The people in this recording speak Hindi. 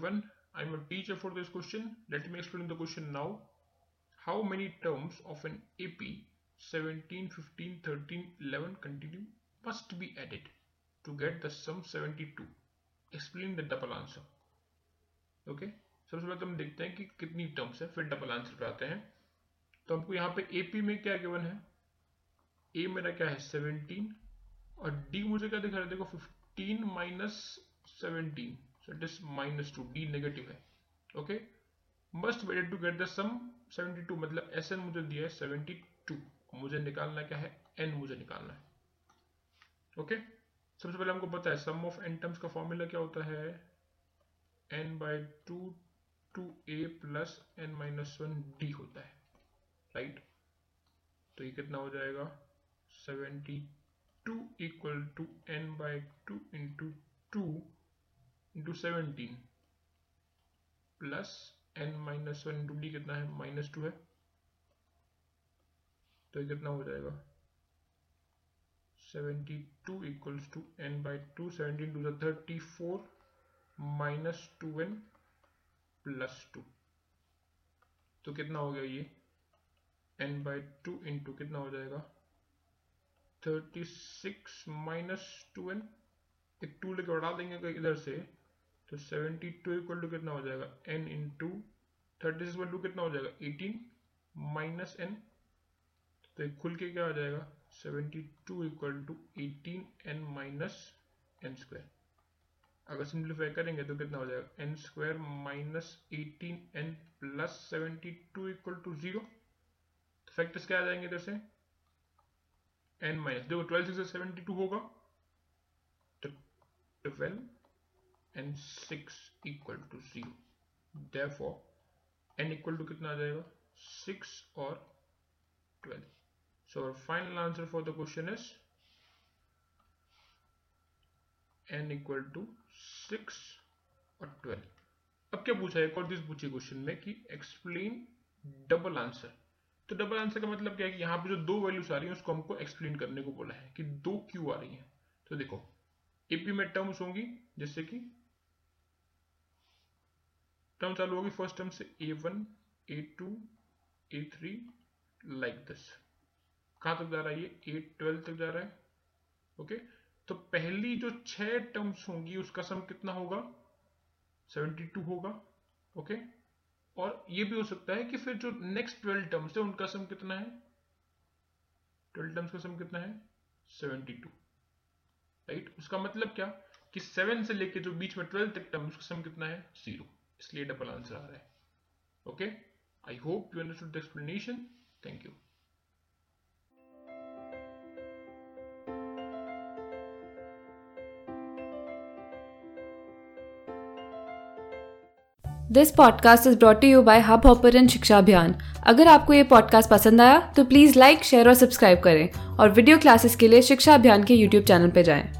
everyone. I'm a teacher for this question. Let me explain the question now. How many terms of an AP 17, 15, 13, 11 continue must be added to get the sum 72? Explain the double answer. Okay. सबसे पहले तो हम देखते हैं कि कितनी टर्म्स है फिर डबल आंसर पे आते हैं तो हमको यहाँ पे एपी में क्या गिवन है ए मेरा क्या है 17 और डी मुझे क्या दिखा रहा है देखो 15 minus seventeen so it is minus 2 d negative है. Okay must weighted to get the sum 72 मतलब एस एन मुझे दिया है 72 मुझे निकालना क्या है? एन मुझे निकालना है. ओके सबसे पहले हमको पता है सम ऑफ़ एन टर्म्स का फॉर्मूला क्या होता है? N by two two a plus n minus one d होता है. राइट तो ये कितना हो जाएगा? 72 equal to n by two into two into seventeen plus n minus one into d कितना है? माइनस टू है। तो ये कितना हो जाएगा? Seventy two equals to n by two seventeen two thirty four minus two n plus two तो कितना हो गया ये? एन बाई टू इंटू कितना हो जाएगा? Thirty six minus two n एक टू लेके बढ़ा देंगे इधर से तो सेवेंटी टू इक्वल टू कितना हो जाएगा? N into thirty six two कितना हो जाएगा? एटीन माइनस एन तो एक खुल के क्या हो जाएगा? Seventy two equal to eighteen n minus n square अगर सिंप्लीफाई करेंगे तो कितना हो जाएगा? N square minus eighteen n plus seventy two equal to zero factors क्या आ जाएँगे इधर से? एन माइनस देखो ट्वेल्व सिक्स सेवेंटी टू होगा तो twelve and 6 equal to 0 therefore, n equal to कितना आ जाएगा? 6 और 12 so, our final answer for the question is n equal to 6 और 12 अब क्या पूछा है? एक और चीज़ पूछी क्वेश्चन में कि एक्सप्लेन डबल आंसर तो डबल आंसर का मतलब क्या है कि यहाँ पे जो दो वैल्यूज़ आ रही है, उसको हमको एक्सप्लेन करने को बोला है कि दो क्यों आ रही है? तो देखो एपी में टर्म्स होंगी, जैसे कि टर्म चालू होगी फ़र्स्ट टर्म से a one a two a three like this कहाँ तक जा रहा है ये? ए ट्वेल्व तक जा रहा है। ओके तो पहली जो छह टर्म्स होंगी, उसका सम कितना होगा? 72 होगा। ओके और ये भी हो सकता है कि फिर जो नेक्स्ट ट्वेल्व टर्म्स है, उनका सम कितना है? ट्वेल्व टर्म्स का सम कितना है? 72 राइट उसका मतलब क्या? कि सेवन से लेके जो बीच में ट्वेल्व तक टर्म्स का सम कितना है? ज़ीरो इसलिए डबल आंसर आ रहा है। Okay I hope you understood the explanation thank you this podcast is brought you by hub hopper and Shiksha Abhiyan अगर आपको ये पॉडकास्ट पसंद आया तो प्लीज़ लाइक शेयर और सब्सक्राइब करें। और वीडियो क्लासेस के लिए शिक्षा अभियान के यूट्यूब चैनल पर जाएँ।